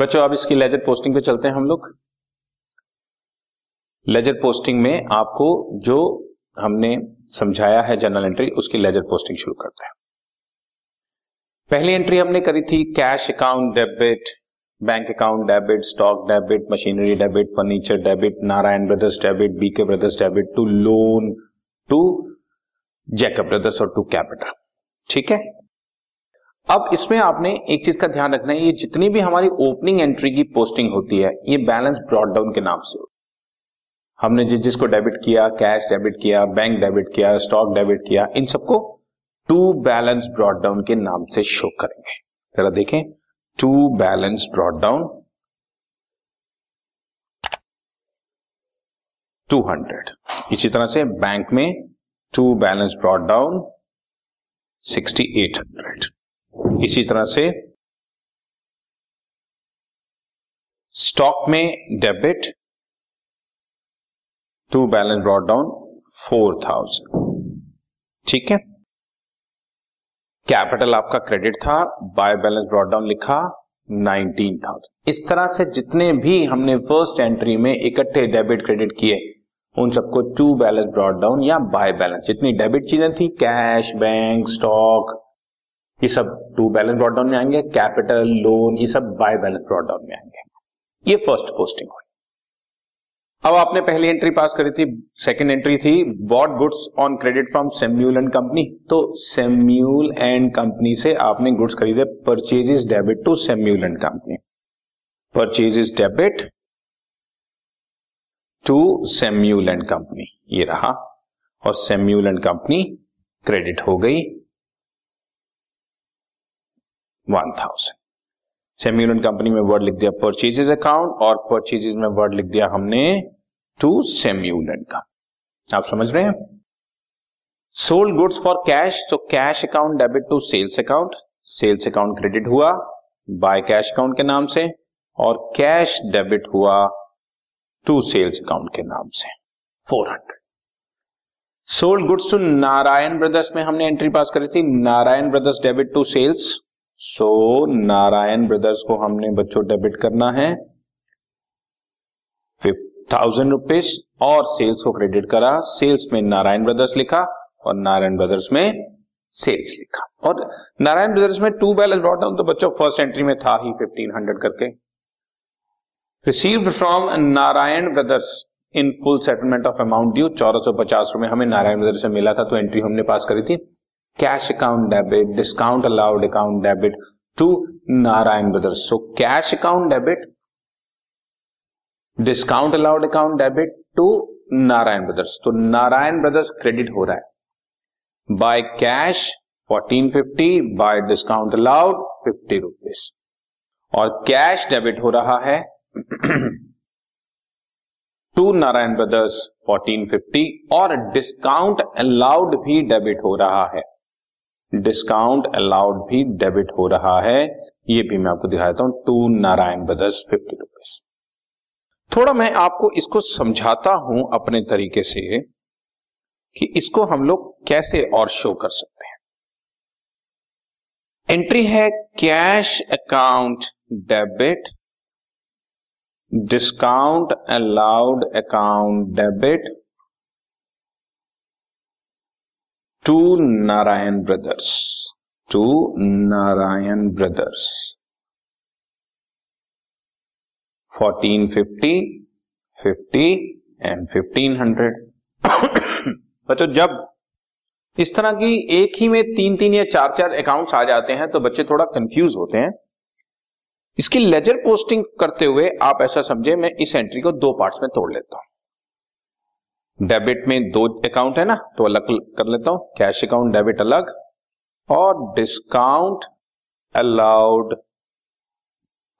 बच्चों, अब इसकी लेजर पोस्टिंग पे चलते हैं हम लोग। लेजर पोस्टिंग में आपको जो हमने समझाया है जनरल एंट्री, उसकी लेजर पोस्टिंग शुरू करते हैं। पहली एंट्री हमने करी थी cash account debit, bank account debit, stock debit, machinery debit, furniture debit, Narayan brothers debit, BK brothers debit, to loan, to Jacob brothers और टू कैपिटल। ठीक है? अब इसमें आपने एक चीज़ का ध्यान रखना है, ये जितनी भी हमारी ओपनिंग एंट्री की पोस्टिंग होती है, ये बैलेंस ब्रॉड डाउन के नाम से होती है। हमने जिस, जिसको डेबिट किया कैश डेबिट किया बैंक डेबिट किया स्टॉक डेबिट किया, इन सबको टू बैलेंस ब्रॉड डाउन के नाम से शो करेंगे। जरा देखें to balance brought down two hundred इसी तरह से बैंक में to balance brought down sixty eight hundred इसी तरह से स्टॉक में debit to balance brought down four thousand ठीक है? कैपिटल आपका क्रेडिट था बाय बैलेंस ब्रॉड डाउन लिखा नाइनटीन थाउज़ेंड इस तरह से जितने भी हमने फ़र्स्ट एंट्री में इकट्ठे डेबिट क्रेडिट किए, उन सबको टू बैलेंस ब्रॉड डाउन या बाय बैलेंस जितनी डेबिट चीज़ें थी कैश बैंक स्टॉक ये सब टू बैलेंस ब्रॉड डाउन में आएँगे कैपिटल लोन ये सब बाय बैलेंस ब्रॉड डाउन में आएँगे। ये फ़र्स्ट पोस्टिंग हुई। अब आपने पहली एंट्री पास करी थी सेकंड एंट्री थी bought goods on credit from Samuel and company तो सेम्यूल एंड कंपनी से आपने गुड्स खरीदे purchases debit to Samuel and company purchases debit to Samuel and company ये रहा, और सेम्यूल एंड कंपनी क्रेडिट हो गई। वन थाउज़ेंड सेमी कंपनी में वर्ड लिख दिया परचेजेज अकाउंट और परचेजेज में वर्ड लिख दिया हमने टू सेमी का आप समझ रहे हैं सोल्ड गुड्स फॉर कैश तो cash account debit to sales account sales account credit हुआ बाय कैश अकाउंट के नाम से और कैश डेबिट हुआ टू सेल्स अकाउंट के नाम से four hundred sold goods to Narayan brothers में हमने एंट्री पास करी थी Narayan brothers debit to sales so Narayan brothers को हमने बच्चों डेबिट करना है। थाउज़ेंड रुपीज़ और सेल्स को क्रेडिट करा। सेल्स में नारायण ब्रदर्स लिखा और नारायण ब्रदर्स में सेल्स लिखा। और नारायण ब्रदर्स में टू बैलेंस ब्रॉट डाउन तो बच्चों फ़र्स्ट एंट्री में था ही फिफ्टीन हंड्रेड करके। Received from Narayan brothers in full settlement of amount due चौदह सौ पचास रुपए हमें नारायण ब्रदर्स से मिला था तो एंट्री हमने पास करी थी। Cash account debit discount allowed account debit to Narayan brothers so cash account debit discount allowed account debit to Narayan brothers तो नारायण ब्रदर्स क्रेडिट हो रहा है। By cash 1450 by discount allowed fifty rupees और cash debit हो रहा है to Narayan brothers 1450 और discount allowed भी डेबिट हो रहा है। डिस्काउंट अलाउड भी डेबिट हो रहा है। ये भी मैं आपको दिखा देता हूँ, to Narayan brothers, fifty rupees थोड़ा मैं आपको इसको समझाता हूँ अपने तरीके से कि इसको हम लोग कैसे और शो कर सकते हैं। एंट्री है cash account debit, discount allowed account debit to Narayan brothers to Narayan brothers fourteen fifty fifty and fifteen hundred बच्चों, जब इस तरह की एक ही में तीन तीन या चार चार अकाउंट्स आ जाते हैं तो बच्चे थोड़ा कंफ्यूज होते हैं। इसकी लेजर पोस्टिंग करते हुए आप ऐसा समझे, मैं इस एंट्री को दो पार्ट्स में तोड़ लेता हूँ। डेबिट में दो अकाउंट है ना तो अलग कर लेता हूँ। कैश अकाउंट, डेबिट अलग। और डिस्काउंट अलाउड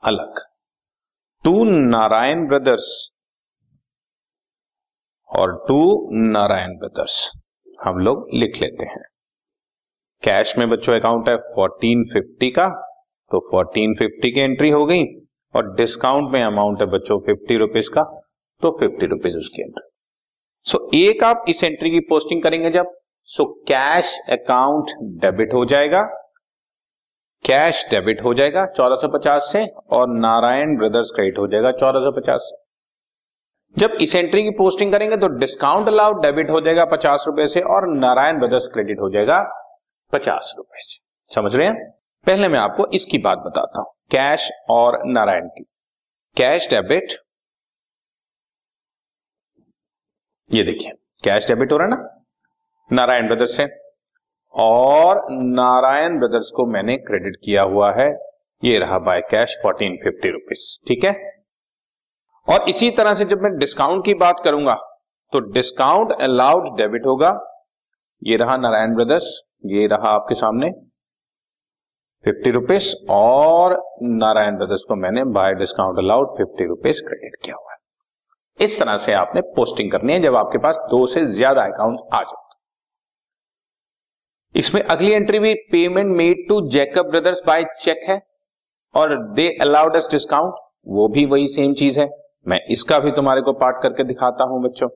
अलग। To Narayan brothers. और टू नारायण ब्रदर्स। हम लोग लिख लेते हैं। कैश में बच्चों अकाउंट है फोर्टीन फिफ्टी का तो फोर्टीन फिफ्टी की एंट्री हो गई। और डिस्काउंट में अमाउंट है बच्चों फिफ्टी रुपीज़ का तो फिफ्टी रुपीज़ उसकी एंट्री। सो so, एक आप इस एंट्री की पोस्टिंग करेंगे जब सो कैश अकाउंट डेबिट हो जाएगा। कैश डेबिट हो जाएगा 1450 से और नारायण ब्रदर्स क्रेडिट हो जाएगा 1450 से जब इस एंट्री की पोस्टिंग करेंगे तो डिस्काउंट अलाउड डेबिट हो जाएगा पचास रुपए से और नारायण ब्रदर्स क्रेडिट हो जाएगा पचास रुपए से। समझ रहे हैं? पहले मैं आपको इसकी बात बताता हूँ कैश और नारायण की। कैश डेबिट ये देखिए कैश डेबिट हो रहा है ना? नारायण ब्रदर्स से। और नारायण ब्रदर्स को मैंने क्रेडिट किया हुआ है, ये रहा by cash fourteen fifty rupees ठीक है? और इसी तरह से जब मैं डिस्काउंट की बात करूँगा तो डिस्काउंट अलाउड डेबिट होगा। ये रहा नारायण ब्रदर्स, ये रहा आपके सामने फिफ्टी रुपीज़ और नारायण ब्रदर्स को मैंने by discount allowed fifty rupees credit किया हुआ इस तरह से आपने पोस्टिंग करनी है जब आपके पास दो से ज़्यादा अकाउंट आ जाए इसमें अगली एंट्री भी payment made to Jacob brothers by cheque है और दे अलाउड एस डिस्काउंट वो भी वही सेम चीज़ है। मैं इसका भी तुम्हारे को पार्ट करके दिखाता हूँ बच्चों।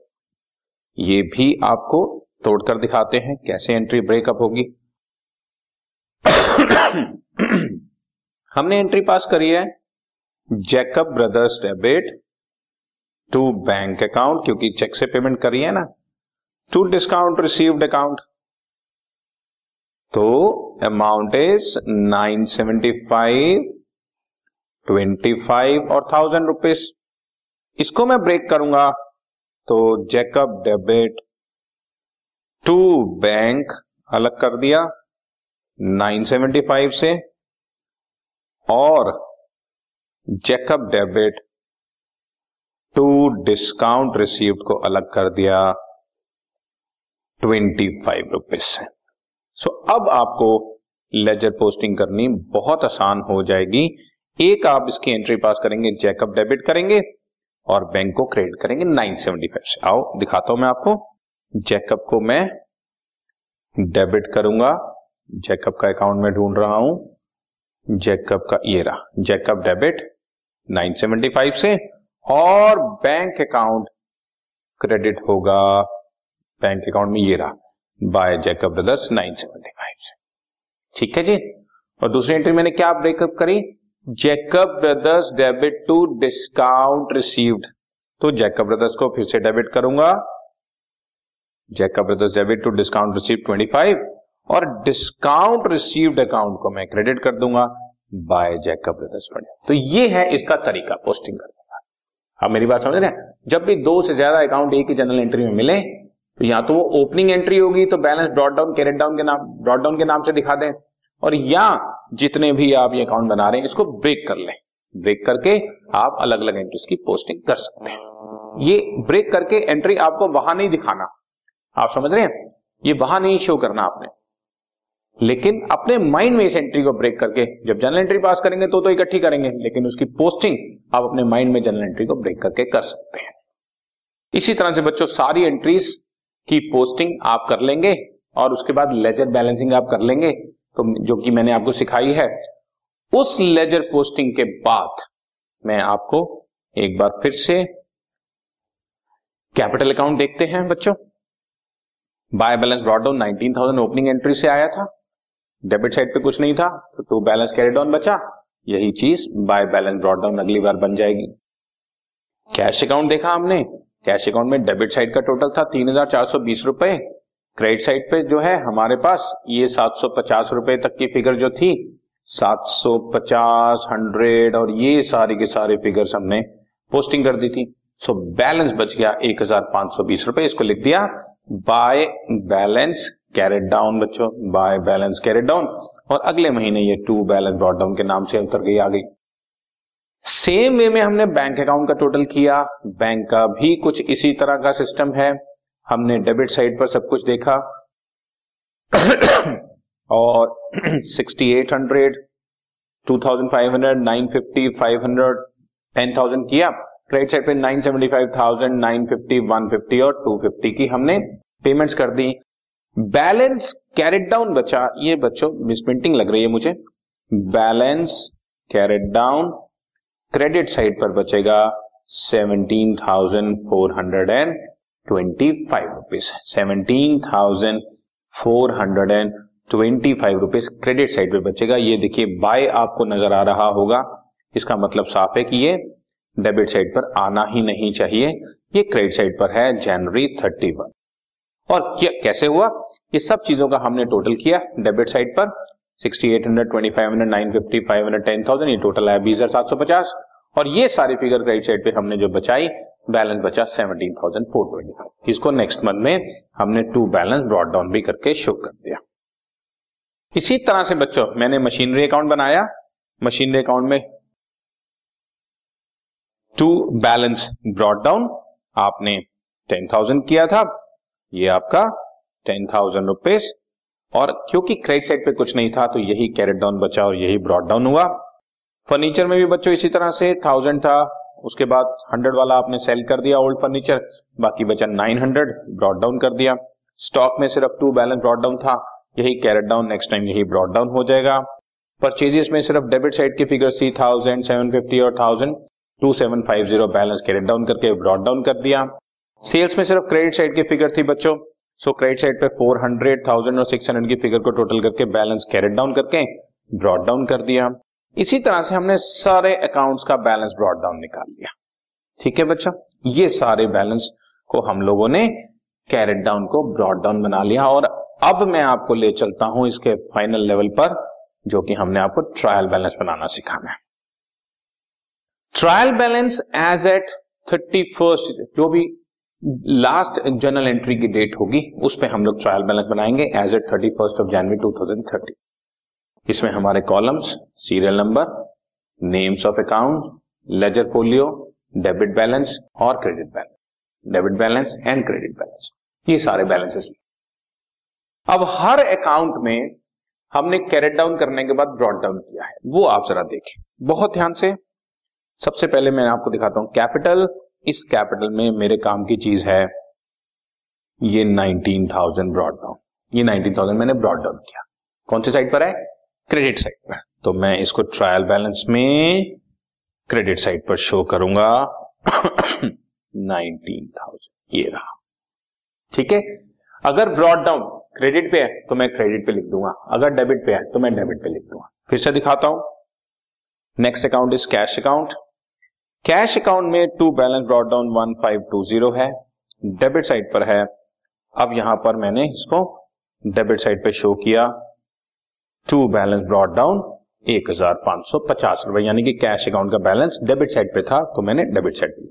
ये भी आपको तोड़कर दिखाते हैं कैसे एंट्री ब्रेकअप होगी। हमने एंट्री पास करी है Jacob brothers debit to bank account क्योंकि चेक से पेमेंट करी है ना टू डिस्काउंट रिसीव्ड अकाउंट तो amount is nine seventy five twenty five और थाउज़ेंड रुपीज़ इसको मैं ब्रेक करूँगा तो जैकब डेबिट टू बैंक अलग कर दिया 975 से, और Jacob debit to discount received को अलग कर दिया ट्वेंटी फाइव रुपीज़ से। सो अब आपको लेजर पोस्टिंग करनी बहुत आसान हो जाएगी। एक आप इसकी एंट्री पास करेंगे जैकब डेबिट करेंगे और बैंक को क्रेडिट करेंगे 975 से। आओ, दिखाता हूँ मैं आपको। जैकअप को मैं डेबिट करूँगा। जैकअप का अकाउंट में ढूंढ रहा हूँ। जैकअप का ये रहा। जैकब डेबिट 975 से। और बैंक अकाउंट क्रेडिट होगा। बैंक अकाउंट में ये रहा। बाय जैकब ब्रदर्स 975 से ठीक है जी? और दूसरी एंट्री मैंने क्या ब्रेकअप करी? Jacob brothers debit to discount received तो जैकब ब्रदर्स को फिर से डेबिट करूँगा। Jacob brothers debit to discount receive 25 और डिस्काउंट रिसीव्ड अकाउंट को मैं क्रेडिट कर दूँगा। बाय जैकब ब्रदर्स तो ये है इसका तरीका पोस्टिंग करने। आप मेरी बात समझ रहे हैं? जब भी दो से ज़्यादा अकाउंट एक ही जनरल एंट्री में मिले तो या तो वो ओपनिंग एंट्री होगी तो balance brought down carried down के नाम ब्रॉड डाउन के नाम से दिखा दें। और या जितने भी आप ये अकाउंट बना रहे हैं, इसको ब्रेक कर लें। ब्रेक करके आप अलग अलग एंट्रीज की पोस्टिंग कर सकते हैं। ये ब्रेक करके एंट्री आपको वहाँ नहीं दिखाना। आप समझ रहे हैं? ये वहाँ नहीं शो करना आपने। लेकिन अपने माइंड में इस एंट्री को ब्रेक करके, जब जनरल एंट्री पास करेंगे तो तो इकट्ठी करेंगे, लेकिन उसकी पोस्टिंग आप अपने माइंड में जनरल एंट्री को ब्रेक करके कर सकते हैं। इसी तरह से बच्चों, सारी एंट्रीज की पोस्टिंग आप कर लेंगे और उसके बाद लेजर बैलेंसिंग आप कर लेंगे तो जो कि मैंने आपको सिखाई है, उस लेजर पोस्टिंग के बाद मैं आपको एक बार फिर से कैपिटल अकाउंट देखते हैं बच्चों। By balance brought down nineteen thousand opening entry से आया था। डेबिट साइड पे कुछ नहीं था तो टू बैलेंस कैरी डाउन बचा। यही चीज़ बाय बैलेंस ब्रॉड डाउन अगली बार बन जाएगी। कैश अकाउंट देखा हमने। कैश अकाउंट में डेबिट साइड का टोटल था तीन हज़ार चार सौ बीस रुपए। क्रेडिट साइड पे जो है हमारे पास ये 750 रुपए तक की फिगर जो थी 750 हंड्रेड और ये सारी के सारे फिगर्स हमने पोस्टिंग कर दी थी। सो बैलेंस बच गया एक हज़ार पाँच सौ बीस रुपए। इसको लिख दिया बाय बैलेंस कैरेट डाउन बच्चों. बाय बैलेंस कैरेट डाउन और अगले महीने ये टू बैलेंस ब्रॉड डाउन के नाम से उतर गई आ गई. सेम वे में हमने बैंक अकाउंट का टोटल किया. बैंक का भी कुछ इसी तरह का सिस्टम है. हमने डेबिट साइड पर सब कुछ देखा. और 6800, 2500, 950, 500, 10000 किया. क्रेडिट साइड पे 975,000, 950, 150 और 250 की हमने पेमेंट्स कर दी. बैलेंस कैरेट डाउन बचा ये बच्चों मिसप्रिंटिंग लग रही है मुझे। Balance carried down credit side पर बचेगा seventeen thousand four hundred and twenty five rupees seventeen thousand four hundred and twenty five rupees credit side पर बचेगा। ये देखिए बाय आपको नज़र आ रहा होगा। इसका मतलब साफ़ है कि ये डेबिट साइड पर आना ही नहीं चाहिए। ये क्रेडिट साइड पर है जनवरी थर्टी वन और क्या, कैसे हुआ? ये सब चीज़ों का हमने टोटल किया डेबिट साइड पर। Sixty eight hundred twenty five hundred nine fifty five hundred ten thousand ये टोटल आया बीस हज़ार सात सौ पचास। और ये सारी फिगर क्रेडिट साइड पे हमने जो बचाई बैलेंस बचा seventeen thousand four twenty five इसको नेक्स्ट मंथ में हमने टू बैलेंस ब्रॉड डाउन भी करके शो कर दिया। इसी तरह से बच्चों, मैंने मशीनरी अकाउंट बनाया। मशीनरी अकाउंट में टू बैलेंस ब्रॉड डाउन आपने टेन थाउज़ेंड किया था। ये आपका टेन थाउज़ेंड रुपीज़ और क्योंकि क्रेडिट साइड पे कुछ नहीं था तो यही कैरेट डाउन बचा और यही ब्रॉड डाउन हुआ। फर्नीचर में भी बच्चों इसी तरह से थाउज़ेंड था। उसके बाद हंड्रेड वाला आपने सेल कर दिया ओल्ड फर्नीचर बाकी बचा नाइन हंड्रेड ब्रॉड डाउन कर दिया। स्टॉक में सिर्फ़ टू बैलेंस ब्रॉड डाउन था। यही कैरेट डाउन नेक्स्ट टाइम यही ब्रॉड डाउन हो जाएगा। परचेजेस में सिर्फ़ डेबिट साइड की फिगर थी थाउज़ेंड सेवन फिफ्टी और thousand two seven five zero balance carried down करके ब्रॉड डाउन कर दिया। सेल्स में सिर्फ़ क्रेडिट साइड की फिगर थी बच्चों। सो क्रेडिट साइड पे फोर हंड्रेड थाउज़ेंड और सिक्स हंड्रेड की फिगर को टोटल करके बैलेंस कैरेट डाउन करके ब्रॉड डाउन कर दिया। इसी तरह से हमने सारे अकाउंट्स का बैलेंस ब्रॉड डाउन निकाल लिया। ठीक है बच्चा? ये सारे बैलेंस को हम लोगों ने कैरेट डाउन को ब्रॉड डाउन बना लिया। और अब मैं आपको ले चलता हूँ इसके फाइनल लेवल पर, जो कि हमने आपको ट्रायल बैलेंस बनाना सिखाना है। Trial balance as at thirty first जो भी लास्ट जर्नल एंट्री की डेट होगी, उस पर हम लोग ट्रायल बैलेंस बनाएँगे as at thirty first of January two thousand thirty इसमें हमारे columns serial number names of account ledger folio debit balance और credit balance debit balance and credit balance ये सारे बैलेंसेस अब हर अकाउंट में हमने कैरेट डाउन करने के बाद ब्रॉड डाउन किया है। वो आप जरा देखें। बहुत ध्यान से। सबसे पहले मैं आपको दिखाता हूँ। कैपिटल इस कैपिटल में मेरे काम की चीज़ है। ये नाइनटीन थाउज़ेंड ब्रॉड डाउन ये नाइनटीन थाउज़ेंड मैंने ब्रॉड डाउन किया। कौन सी साइड पर है? क्रेडिट साइड पर। तो मैं इसको ट्रायल बैलेंस में क्रेडिट साइड पर शो करूँगा। नाइनटीन थाउज़ेंड ये रहा। ठीक है? अगर ब्रॉड डाउन क्रेडिट पे है तो मैं क्रेडिट पे लिख दूँगा। अगर डेबिट पे है तो मैं डेबिट पे लिख दूँगा। फिर से दिखाता हूँ। Next account is cash account cash account में to balance brought down one five two zero है। डेबिट साइड पर है। अब यहाँ पर मैंने इसको डेबिट साइड पे शो किया। टू बैलेंस ब्रॉड डाउन एक हज़ार पाँच सौ पचास रुपए, यानी कि कैश अकाउंट का बैलेंस डेबिट साइड पे था तो मैंने डेबिट साइड पे।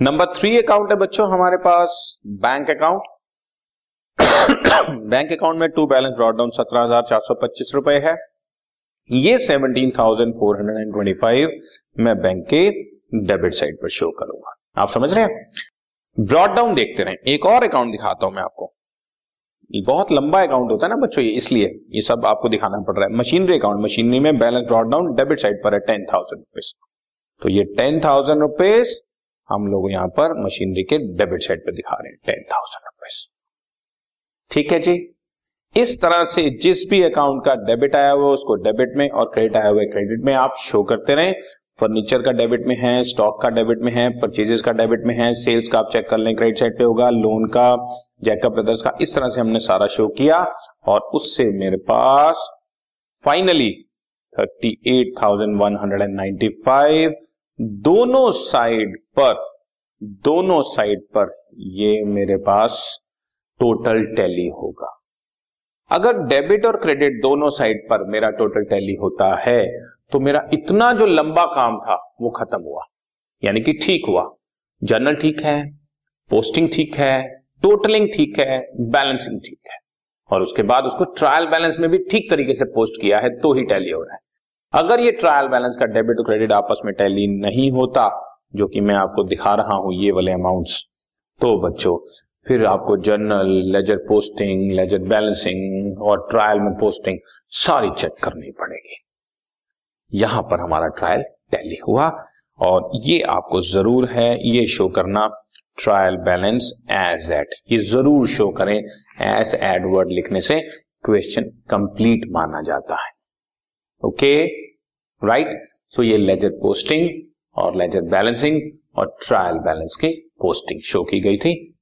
नंबर थ्री अकाउंट है बच्चों हमारे पास बैंक अकाउंट बैंक अकाउंट में टू बैलेंस ब्रॉड डाउन सत्रह हज़ार चार सौ पच्चीस रुपए है। ये seventeen thousand four hundred and twenty five मैं बैंक के डेबिट साइड पर शो करूँगा। आप समझ रहे हैं? ब्रॉड डाउन देखते रहे। एक और अकाउंट दिखाता हूँ मैं आपको। ये बहुत लंबा अकाउंट होता है ना बच्चों, ये इसलिए, ये सब आपको दिखाना पड़ रहा है। मशीनरी अकाउंट मशीनरी में balance brought down debit side पर है टेन थाउज़ेंड रुपीज़ तो ये टेन थाउज़ेंड रुपीज़ हम लोग यहाँ पर मशीनरी के डेबिट साइड पर दिखा रहे हैं टेन थाउज़ेंड रुपीज़ ठीक है जी? इस तरह से जिस भी अकाउंट का डेबिट आया हुआ उसको डेबिट में और क्रेडिट आया हुआ क्रेडिट में आप शो करते रहे। फर्नीचर का डेबिट में है स्टॉक का डेबिट में है परचेजेस का डेबिट में है सेल्स का आप चेक कर लें क्रेडिट साइड पे होगा लोन का जैकअप ब्रदर्स का, इस तरह से हमने सारा शो किया और उससे मेरे पास finally thirty eight thousand one hundred and ninety five दोनों साइड पर, दोनों साइड पर ये मेरे पास टोटल टैली होगा। अगर डेबिट और क्रेडिट दोनों साइड पर मेरा टोटल टैली होता है तो मेरा इतना जो लंबा काम था, वो खत्म हुआ। यानी कि ठीक हुआ। जर्नल ठीक है, पोस्टिंग ठीक है, टोटलिंग ठीक है बैलेंसिंग ठीक है। और उसके बाद उसको ट्रायल बैलेंस में भी ठीक तरीके से पोस्ट किया है तो ही टैली हो रहा है। अगर ये ट्रायल बैलेंस का डेबिट और क्रेडिट आपस में टैली नहीं होता, जो कि मैं आपको दिखा रहा हूँ, ये वाले अमाउंट्स तो बच्चों फिर आपको journal ledger posting ledger balancing और ट्रायल में पोस्टिंग सारी चेक करनी पड़ेगी। यहाँ पर हमारा ट्रायल टैली हुआ और ये आपको ज़रूर है, ये शो करना ट्रायल बैलेंस एज एट ये ज़रूर शो करें एज एडवर्ड लिखने से क्वेश्चन कंप्लीट माना जाता है। ओके राइट सो ये लेजर पोस्टिंग और लेजर बैलेंसिंग और ट्रायल बैलेंस की पोस्टिंग शो की गई थी।